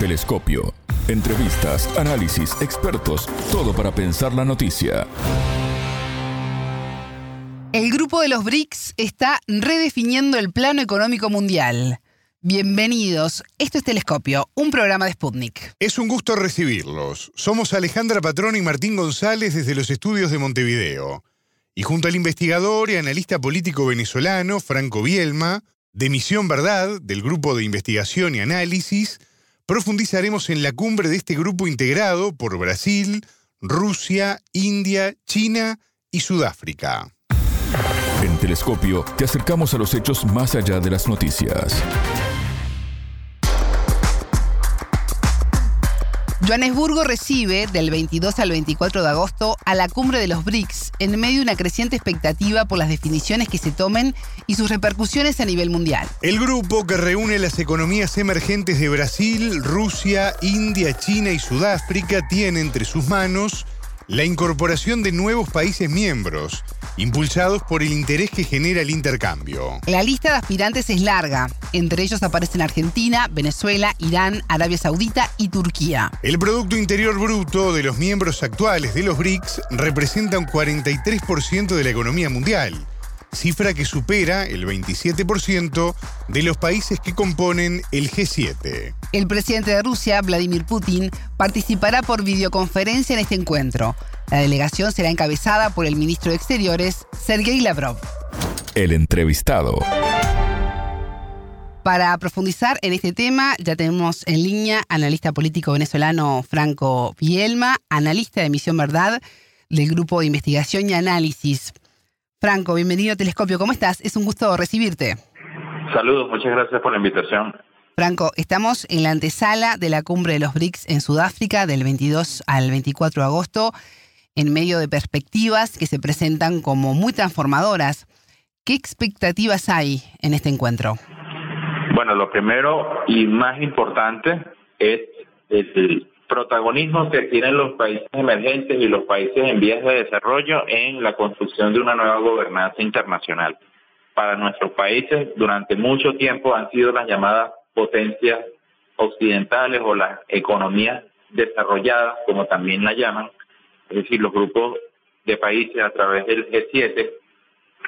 Telescopio. Entrevistas, análisis, expertos, todo para pensar la noticia. El grupo de los BRICS está redefiniendo el plano económico mundial. Bienvenidos, esto es Telescopio, un programa de Sputnik. Es un gusto recibirlos. Somos Alejandra Patrón y Martín González desde los estudios de Montevideo. Y junto al investigador y analista político venezolano Franco Bielma, de Misión Verdad, del Grupo de Investigación y Análisis, profundizaremos en la cumbre de este grupo integrado por Brasil, Rusia, India, China y Sudáfrica. En Telescopio te acercamos a los hechos más allá de las noticias. Johannesburgo recibe del 22 al 24 de agosto a la cumbre de los BRICS en medio de una creciente expectativa por las definiciones que se tomen y sus repercusiones a nivel mundial. El grupo que reúne las economías emergentes de Brasil, Rusia, India, China y Sudáfrica tiene entre sus manos la incorporación de nuevos países miembros, impulsados por el interés que genera el intercambio. La lista de aspirantes es larga. Entre ellos aparecen Argentina, Venezuela, Irán, Arabia Saudita y Turquía. El Producto Interior Bruto de los miembros actuales de los BRICS representa un 43% de la economía mundial cifra que supera el 27% de los países que componen el G7. El presidente de Rusia, Vladimir Putin, participará por videoconferencia en este encuentro. La delegación será encabezada por el ministro de Exteriores, Sergei Lavrov. El entrevistado. Para profundizar en este tema, ya tenemos en línea analista político venezolano Franco Bielma, analista de Misión Verdad del Grupo de Investigación y Análisis. Franco, bienvenido a Telescopio. ¿Cómo estás? Es un gusto recibirte. Saludos, muchas gracias por la invitación. Franco, estamos en la antesala de la cumbre de los BRICS en Sudáfrica del 22 al 24 de agosto, en medio de perspectivas que se presentan como muy transformadoras. ¿Qué expectativas hay en este encuentro? Bueno, lo primero y más importante es el protagonismo que tienen los países emergentes y los países en vías de desarrollo en la construcción de una nueva gobernanza internacional. Para nuestros países, durante mucho tiempo han sido las llamadas potencias occidentales o las economías desarrolladas, como también la llaman, es decir, los grupos de países a través del G7,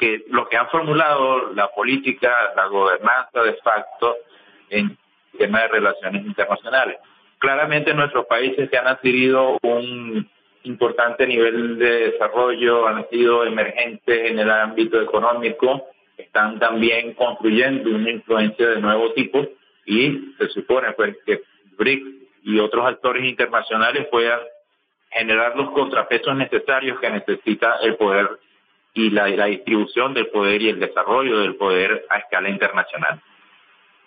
que los que han formulado la política, la gobernanza de facto en temas de relaciones internacionales. Claramente nuestros países que han adquirido un importante nivel de desarrollo, han sido emergentes en el ámbito económico, están también construyendo una influencia de nuevo tipo y se supone pues que BRICS y otros actores internacionales puedan generar los contrapesos necesarios que necesita el poder y la, la distribución del poder y el desarrollo del poder a escala internacional.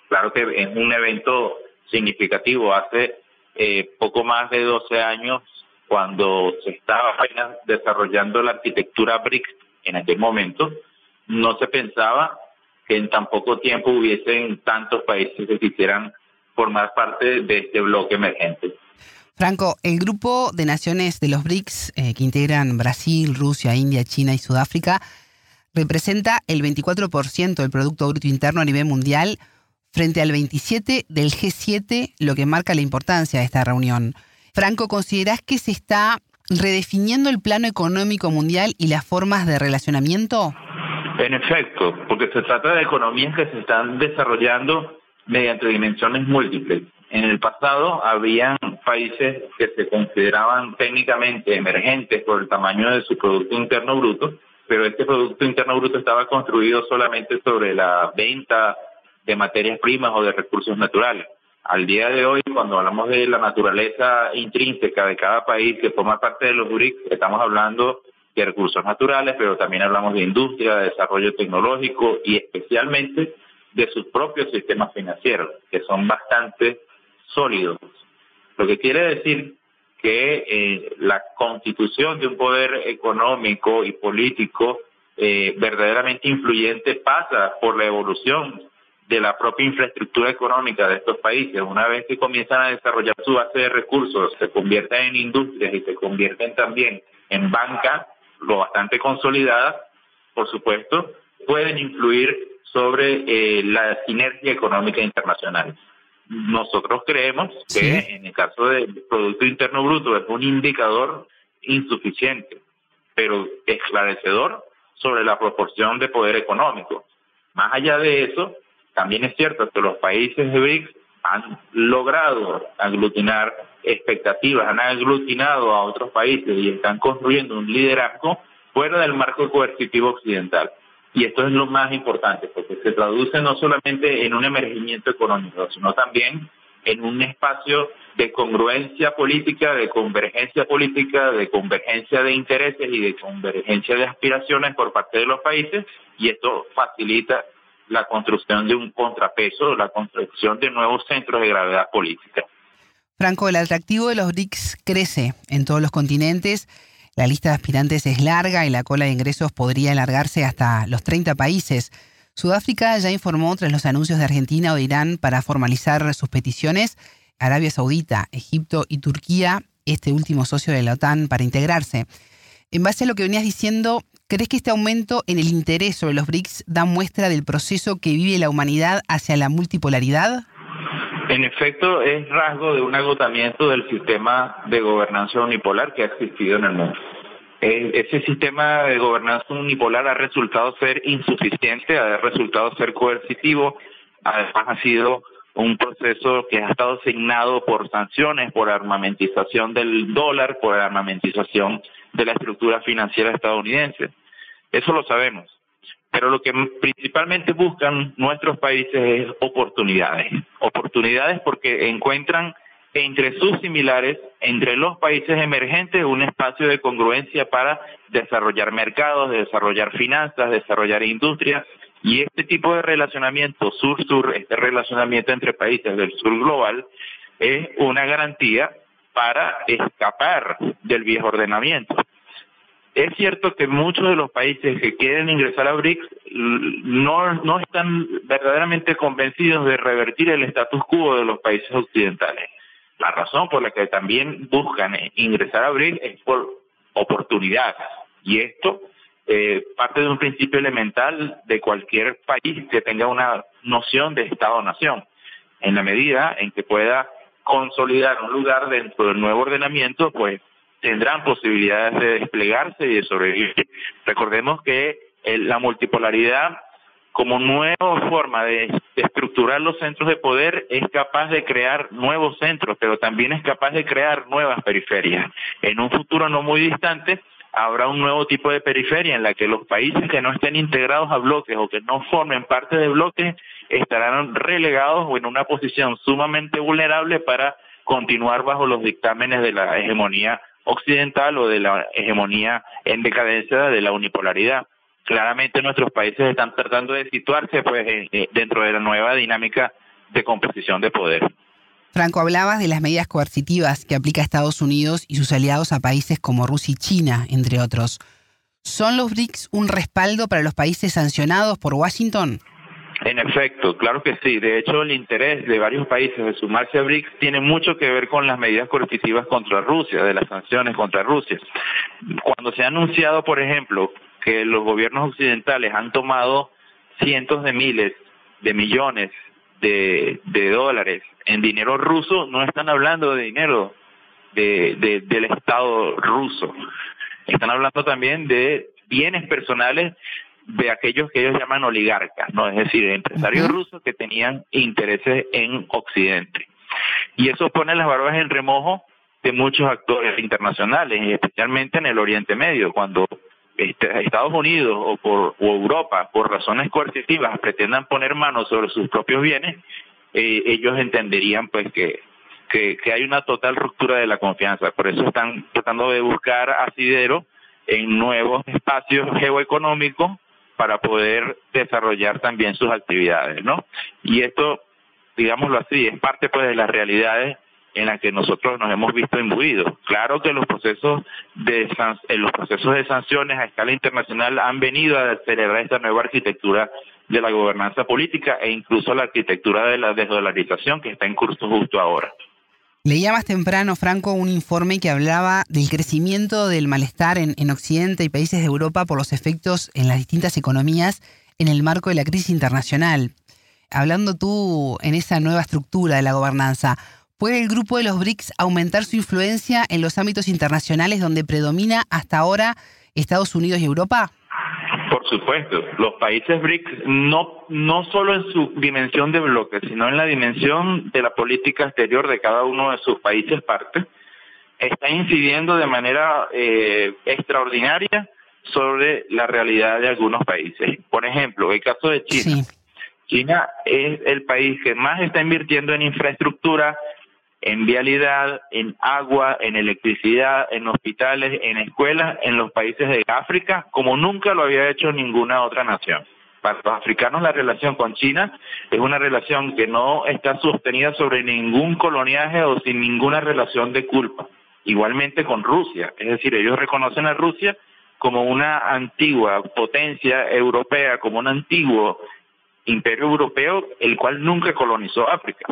Claro que es un evento significativo. Hace eh, poco más de 12 años, cuando se estaba apenas desarrollando la arquitectura BRICS en aquel momento, no se pensaba que en tan poco tiempo hubiesen tantos países que quisieran formar parte de este bloque emergente. Franco, el grupo de naciones de los BRICS eh, que integran Brasil, Rusia, India, China y Sudáfrica representa el 24% del Producto Bruto Interno a nivel mundial, frente al 27 del G7, lo que marca la importancia de esta reunión. Franco, ¿considerás que se está redefiniendo el plano económico mundial y las formas de relacionamiento? En efecto, porque se trata de economías que se están desarrollando mediante dimensiones múltiples. En el pasado habían países que se consideraban técnicamente emergentes por el tamaño de su Producto Interno Bruto, pero este Producto Interno Bruto estaba construido solamente sobre la venta de materias primas o de recursos naturales. Al día de hoy, cuando hablamos de la naturaleza intrínseca de cada país que forma parte de los BRICS, estamos hablando de recursos naturales, pero también hablamos de industria, de desarrollo tecnológico y especialmente de sus propios sistemas financieros, que son bastante sólidos. Lo que quiere decir que eh, la constitución de un poder económico y político eh, verdaderamente influyente pasa por la evolución de la propia infraestructura económica de estos países. Una vez que comienzan a desarrollar su base de recursos, se convierten en industrias y se convierten también en banca, lo bastante consolidada, por supuesto, pueden influir sobre eh, la sinergia económica internacional. nosotros creemos que en el caso del Producto Interno Bruto es un indicador insuficiente, pero esclarecedor sobre la proporción de poder económico. Más allá de eso, también es cierto que los países de BRICS han logrado aglutinar expectativas, han aglutinado a otros países y están construyendo un liderazgo fuera del marco coercitivo occidental. Y esto es lo más importante, porque se traduce no solamente en un emergimiento económico, sino también en un espacio de congruencia política, de convergencia política, de convergencia de intereses y de convergencia de aspiraciones por parte de los países, y esto facilita la construcción de un contrapeso, la construcción de nuevos centros de gravedad política. Franco, el atractivo de los BRICS crece en todos los continentes la lista de aspirantes es larga y la cola de ingresos podría alargarse hasta los 30 países. Sudáfrica ya informó tras los anuncios de Argentina o de Irán para formalizar sus peticiones. Arabia Saudita, Egipto y Turquía, este último socio de la OTAN, para integrarse. En base a lo que venías diciendo, ¿crees que este aumento en el interés sobre los BRICS da muestra del proceso que vive la humanidad hacia la multipolaridad? En efecto, es rasgo de un agotamiento del sistema de gobernanza unipolar que ha existido en el mundo. Ese sistema de gobernanza unipolar ha resultado ser insuficiente, ha resultado ser coercitivo, además ha sido un proceso que ha estado asignado por sanciones, por armamentización del dólar, por armamentización de la estructura financiera estadounidense. Eso lo sabemos. Pero lo que principalmente buscan nuestros países es oportunidades. Oportunidades porque encuentran entre sus similares, entre los países emergentes, un espacio de congruencia para desarrollar mercados, desarrollar finanzas, desarrollar industrias. Y este tipo de relacionamiento sur-sur, este relacionamiento entre países del sur global, es una garantía para escapar del viejo ordenamiento. Es cierto que muchos de los países que quieren ingresar a BRICS no, no están verdaderamente convencidos de revertir el status quo de los países occidentales. La razón por la que también buscan ingresar a BRICS es por oportunidad. Y esto eh, parte de un principio elemental de cualquier país que tenga una noción de Estado-nación. En la medida en que pueda consolidar un lugar dentro del nuevo ordenamiento, pues tendrán posibilidades de desplegarse y de sobrevivir. Recordemos que la multipolaridad como nueva forma de, estructurar los centros de poder es capaz de crear nuevos centros, pero también es capaz de crear nuevas periferias. En un futuro no muy distante habrá un nuevo tipo de periferia en la que los países que no estén integrados a bloques o que no formen parte de bloques estarán relegados o en una posición sumamente vulnerable para continuar bajo los dictámenes de la hegemonía occidental o de la hegemonía en decadencia de la unipolaridad. Claramente nuestros países están tratando de situarse pues dentro de la nueva dinámica de composición de poder. Franco, hablabas de las medidas coercitivas que aplica Estados Unidos y sus aliados a países como Rusia y China, entre otros. ¿Son los BRICS un respaldo para los países sancionados por Washington? En efecto, claro que sí. De hecho, el interés de varios países de sumarse a BRICS tiene mucho que ver con las medidas coercitivas contra Rusia, de las sanciones contra Rusia. Cuando se ha anunciado, por ejemplo, que los gobiernos occidentales han tomado cientos de miles de millones de, dólares en dinero ruso, no están hablando de dinero de, del Estado ruso. Están hablando también de bienes personales de aquellos que ellos llaman oligarcas, no es decir, empresarios rusos que tenían intereses en Occidente. Y eso pone las barbas en remojo de muchos actores internacionales, especialmente en el Oriente Medio, cuando este, Estados Unidos o, por, Europa, por razones coercitivas, pretendan poner manos sobre sus propios bienes, eh, ellos entenderían pues que, que, hay una total ruptura de la confianza. Por eso están tratando de buscar asidero en nuevos espacios geoeconómicos para poder desarrollar también sus actividades, ¿no? Y esto, digámoslo así, es parte pues de las realidades en las que nosotros nos hemos visto imbuidos. Claro que los procesos de los procesos de sanciones a escala internacional han venido a acelerar esta nueva arquitectura de la gobernanza política e incluso la arquitectura de la desdolarización que está en curso justo ahora. Leía más temprano, Franco, un informe que hablaba del crecimiento del malestar en, Occidente y países de Europa por los efectos en las distintas economías en el marco de la crisis internacional. hablando tú en esa nueva estructura de la gobernanza, ¿puede el grupo de los BRICS aumentar su influencia en los ámbitos internacionales donde predomina hasta ahora Estados Unidos y Europa? Por supuesto, los países BRICS no, no solo en su dimensión de bloque, sino en la dimensión de la política exterior de cada uno de sus países parte, está incidiendo de manera eh, extraordinaria sobre la realidad de algunos países. Por ejemplo, el caso de China. China es el país que más está invirtiendo en infraestructura, en vialidad, en agua, en electricidad, en hospitales, en escuelas, en los países de África, como nunca lo había hecho ninguna otra nación. Para los africanos la relación con China es una relación que no está sostenida sobre ningún coloniaje o sin ninguna relación de culpa. Igualmente con Rusia, es decir, ellos reconocen a Rusia como una antigua potencia europea, como un antiguo imperio europeo, el cual nunca colonizó África.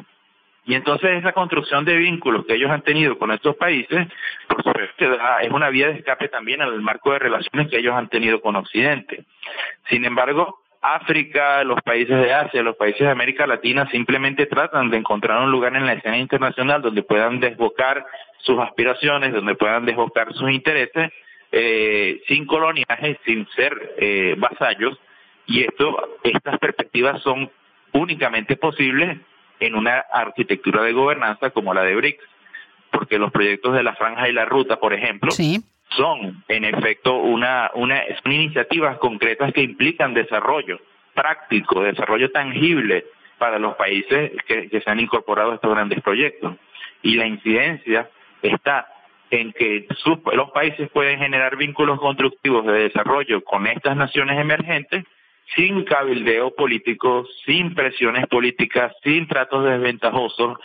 Y entonces esa construcción de vínculos que ellos han tenido con estos países, por supuesto, es una vía de escape también al marco de relaciones que ellos han tenido con Occidente. Sin embargo, África, los países de Asia, los países de América Latina simplemente tratan de encontrar un lugar en la escena internacional donde puedan desbocar sus aspiraciones, donde puedan desbocar sus intereses, eh, sin coloniaje, sin ser eh, vasallos, y esto, estas perspectivas son únicamente posibles en una arquitectura de gobernanza como la de BRICS, porque los proyectos de la franja y la ruta, por ejemplo, son en efecto una, una son iniciativas concretas que implican desarrollo práctico, desarrollo tangible para los países que, que se han incorporado a estos grandes proyectos. Y la incidencia está en que sus, los países pueden generar vínculos constructivos de desarrollo con estas naciones emergentes sin cabildeo político, sin presiones políticas, sin tratos desventajosos,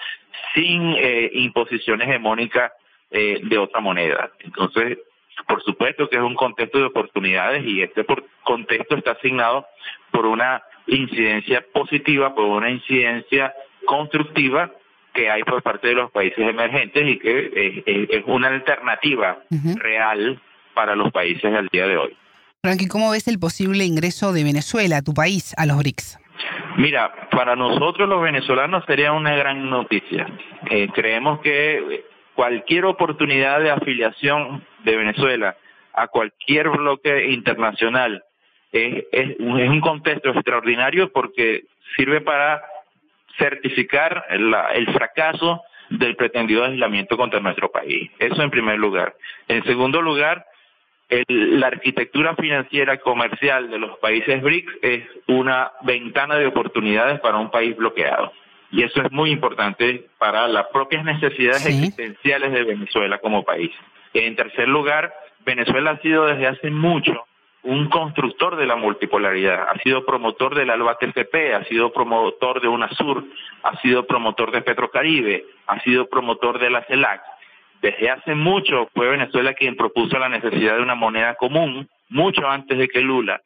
sin eh, imposición hegemónica eh, de otra moneda. Entonces, por supuesto que es un contexto de oportunidades y este contexto está asignado por una incidencia positiva, por una incidencia constructiva que hay por parte de los países emergentes y que es, una alternativa real para los países al día de hoy. Frankie, ¿cómo ves el posible ingreso de Venezuela, tu país, a los BRICS? Mira, para nosotros los venezolanos sería una gran noticia. Eh, creemos que cualquier oportunidad de afiliación de Venezuela a cualquier bloque internacional es, es, un contexto extraordinario porque sirve para certificar el fracaso del pretendido aislamiento contra nuestro país. Eso en primer lugar. En segundo lugar, la arquitectura financiera comercial de los países BRICS es una ventana de oportunidades para un país bloqueado. Y eso es muy importante para las propias necesidades existenciales de Venezuela como país. En tercer lugar, Venezuela ha sido desde hace mucho un constructor de la multipolaridad, ha sido promotor del ALBA TCP, ha sido promotor de UNASUR, ha sido promotor de Petrocaribe, ha sido promotor de la CELAC desde hace mucho fue Venezuela quien propuso la necesidad de una moneda común, mucho antes de que Lula.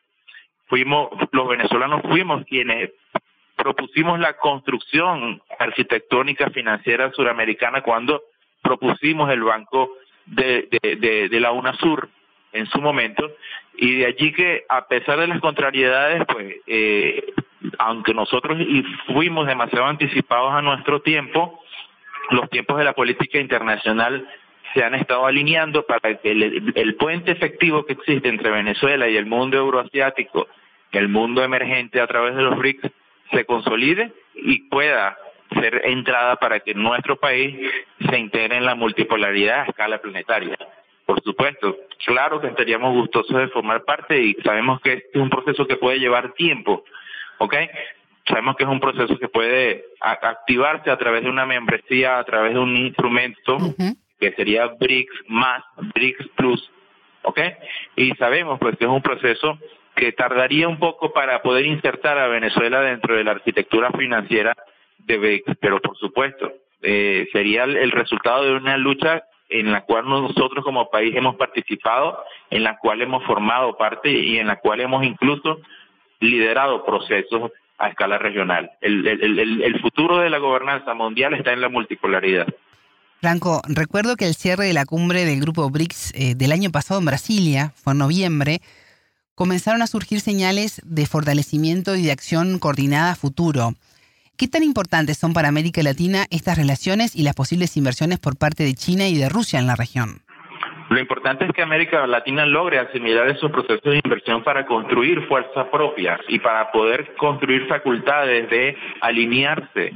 Fuimos, los venezolanos fuimos quienes propusimos la construcción arquitectónica financiera suramericana cuando propusimos el banco de, de, la UNASUR en su momento y de allí que a pesar de las contrariedades pues eh, aunque nosotros y fuimos demasiado anticipados a nuestro tiempo los tiempos de la política internacional se han estado alineando para que el, puente efectivo que existe entre Venezuela y el mundo euroasiático, el mundo emergente a través de los BRICS, se consolide y pueda ser entrada para que nuestro país se integre en la multipolaridad a escala planetaria. Por supuesto, claro que estaríamos gustosos de formar parte y sabemos que este es un proceso que puede llevar tiempo, ¿ok? Sabemos que es un proceso que puede activarse a través de una membresía, a través de un instrumento que sería BRICS más, BRICS Plus, ¿ok? Y sabemos pues que es un proceso que tardaría un poco para poder insertar a Venezuela dentro de la arquitectura financiera de BRICS, pero por supuesto, eh, sería el resultado de una lucha en la cual nosotros como país hemos participado, en la cual hemos formado parte y en la cual hemos incluso liderado procesos a escala regional. El, futuro de la gobernanza mundial está en la multipolaridad. Franco, recuerdo que el cierre de la cumbre del grupo BRICS eh, del año pasado en Brasilia, fue en noviembre, comenzaron a surgir señales de fortalecimiento y de acción coordinada futuro. ¿Qué tan importantes son para América Latina estas relaciones y las posibles inversiones por parte de China y de Rusia en la región? Lo importante es que América Latina logre asimilar esos procesos de inversión para construir fuerzas propias y para poder construir facultades de alinearse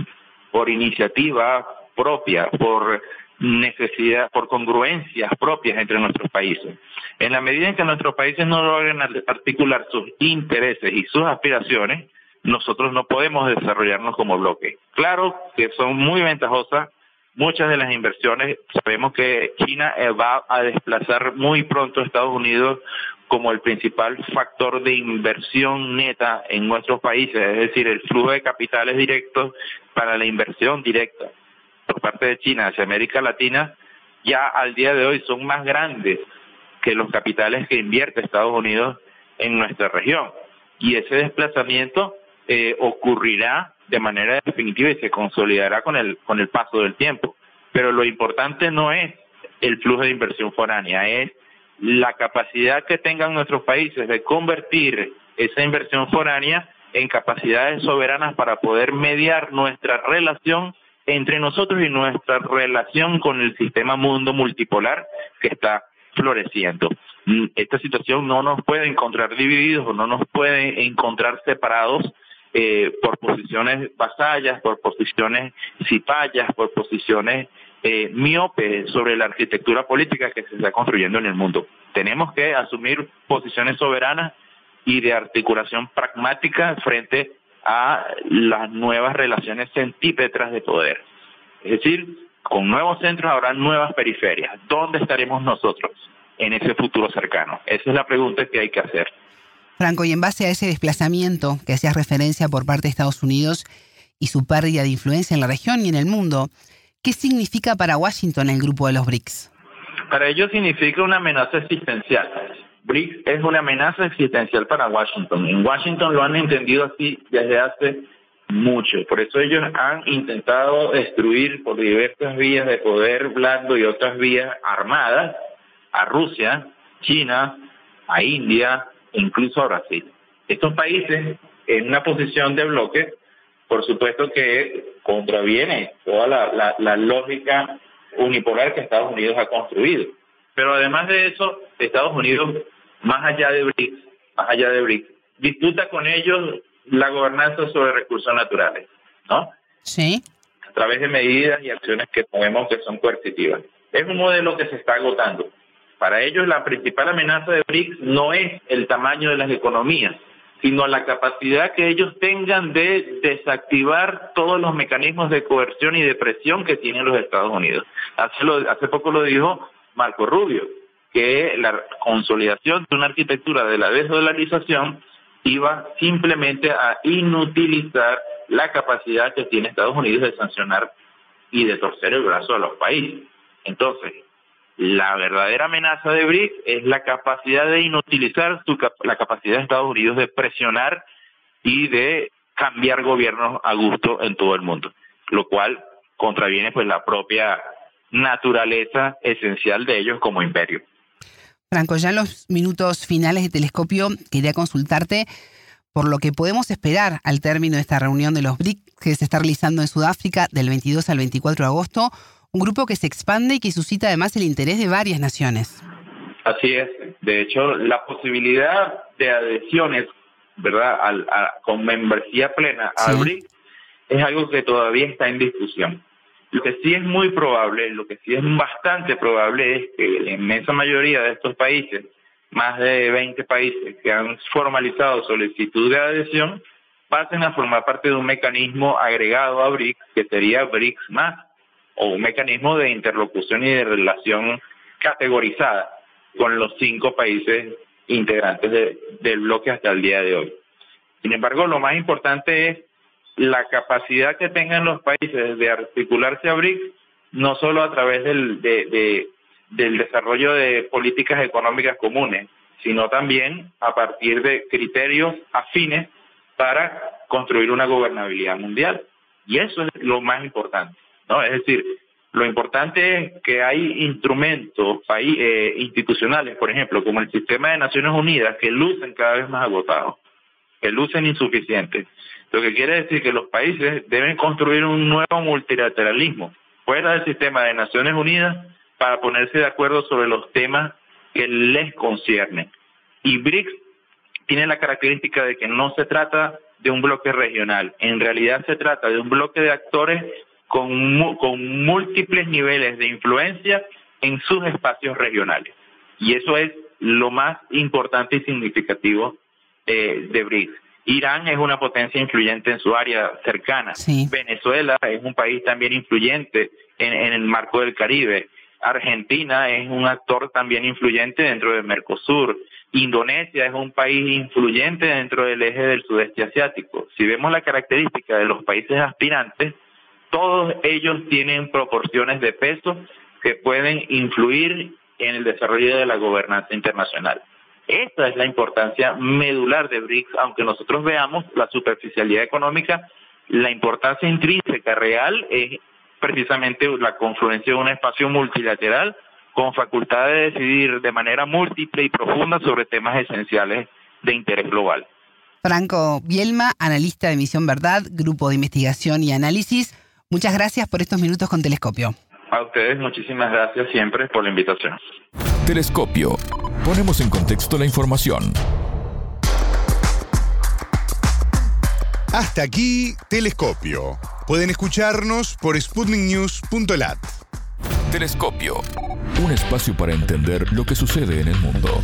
por iniciativa propia, por necesidad, por congruencias propias entre nuestros países. En la medida en que nuestros países no logren articular sus intereses y sus aspiraciones, nosotros no podemos desarrollarnos como bloque. Claro que son muy ventajosas muchas de las inversiones. Sabemos que China eh, va a desplazar muy pronto a Estados Unidos como el principal factor de inversión neta en nuestros países, es decir, el flujo de capitales directos para la inversión directa por parte de China hacia América Latina, ya al día de hoy son más grandes que los capitales que invierte Estados Unidos en nuestra región. Y ese desplazamiento eh, ocurrirá de manera definitiva y se consolidará con el, con el paso del tiempo. Pero lo importante no es el flujo de inversión foránea, es la capacidad que tengan nuestros países de convertir esa inversión foránea en capacidades soberanas para poder mediar nuestra relación entre nosotros y nuestra relación con el sistema mundo multipolar que está floreciendo. Mm, esta situación no nos puede encontrar divididos o no nos puede encontrar separados eh, por posiciones vasallas, por posiciones cipayas, por posiciones eh, miopes sobre la arquitectura política que se está construyendo en el mundo. Tenemos que asumir posiciones soberanas y de articulación pragmática frente a las nuevas relaciones centípetras de poder. Es decir, con nuevos centros habrá nuevas periferias. ¿Dónde estaremos nosotros en ese futuro cercano? Esa es la pregunta que hay que hacer. Franco, y en base a ese desplazamiento que hacías referencia por parte de Estados Unidos y su pérdida de influencia en la región y en el mundo, ¿qué significa para Washington el grupo de los BRICS? Para ellos significa una amenaza existencial. BRICS es una amenaza existencial para Washington. En Washington lo han entendido así desde hace mucho. Por eso ellos han intentado destruir por diversas vías de poder blando y otras vías armadas a Rusia, China, a India incluso a Brasil. Estos países en una posición de bloque, por supuesto que contraviene toda la, la lógica unipolar que Estados Unidos ha construido. Pero además de eso, Estados Unidos, más allá de BRICS, más allá de BRICS, disputa con ellos la gobernanza sobre recursos naturales, ¿no? Sí. A través de medidas y acciones que ponemos que son coercitivas. Es un modelo que se está agotando. Para ellos la principal amenaza de BRICS no es el tamaño de las economías, sino la capacidad que ellos tengan de desactivar todos los mecanismos de coerción y de presión que tienen los Estados Unidos. Hace, hace poco lo dijo Marco Rubio, que la consolidación de una arquitectura de la desdolarización iba simplemente a inutilizar la capacidad que tiene Estados Unidos de sancionar y de torcer el brazo a los países. Entonces, la verdadera amenaza de BRICS es la capacidad de inutilizar la capacidad de Estados Unidos de presionar y de cambiar gobiernos a gusto en todo el mundo, lo cual contraviene pues la propia naturaleza esencial de ellos como imperio. Franco, ya en los minutos finales de Telescopio quería consultarte por lo que podemos esperar al término de esta reunión de los BRICS que se está realizando en Sudáfrica del 22 al 24 de agosto, un grupo que se expande y que suscita además el interés de varias naciones. Así es. De hecho, la posibilidad de adhesiones, ¿verdad?, con membresía plena al BRICS es algo que todavía está en discusión. Lo que sí es muy probable, lo que sí es bastante probable es que la inmensa mayoría de estos países, más de 20 países que han formalizado solicitud de adhesión, pasen a formar parte de un mecanismo agregado a BRICS, que sería BRICS más, o un mecanismo de interlocución y de relación categorizada con los cinco países integrantes del bloque hasta el día de hoy. Sin embargo, lo más importante es la capacidad que tengan los países de articularse a BRICS, no solo a través del, del desarrollo de políticas económicas comunes, sino también a partir de criterios afines para construir una gobernabilidad mundial. Y eso es lo más importante, ¿no? Es decir, lo importante es que hay instrumentos eh, institucionales, por ejemplo, como el sistema de Naciones Unidas, que lucen cada vez más agotados, que lucen insuficientes. lo que quiere decir que los países deben construir un nuevo multilateralismo fuera del sistema de Naciones Unidas para ponerse de acuerdo sobre los temas que les conciernen. Y BRICS tiene la característica de que no se trata de un bloque regional, en realidad se trata de un bloque de actores con, con múltiples niveles de influencia en sus espacios regionales. Y eso es lo más importante y significativo eh, de BRICS. Irán es una potencia influyente en su área cercana. Venezuela es un país también influyente en, en, el marco del Caribe. Argentina es un actor también influyente dentro del Mercosur. Indonesia es un país influyente dentro del eje del sudeste asiático. Si vemos la característica de los países aspirantes, todos ellos tienen proporciones de peso que pueden influir en el desarrollo de la gobernanza internacional. Esta es la importancia medular de BRICS, aunque nosotros veamos la superficialidad económica, la importancia intrínseca real es precisamente la confluencia de un espacio multilateral con facultad de decidir de manera múltiple y profunda sobre temas esenciales de interés global. Franco Bielma, analista de Misión Verdad, Grupo de Investigación y Análisis, muchas gracias por estos minutos con Telescopio. A ustedes muchísimas gracias siempre por la invitación. Telescopio. Ponemos en contexto la información. Hasta aquí, Telescopio. Pueden escucharnos por sputniknews.lat. Telescopio. Un espacio para entender lo que sucede en el mundo.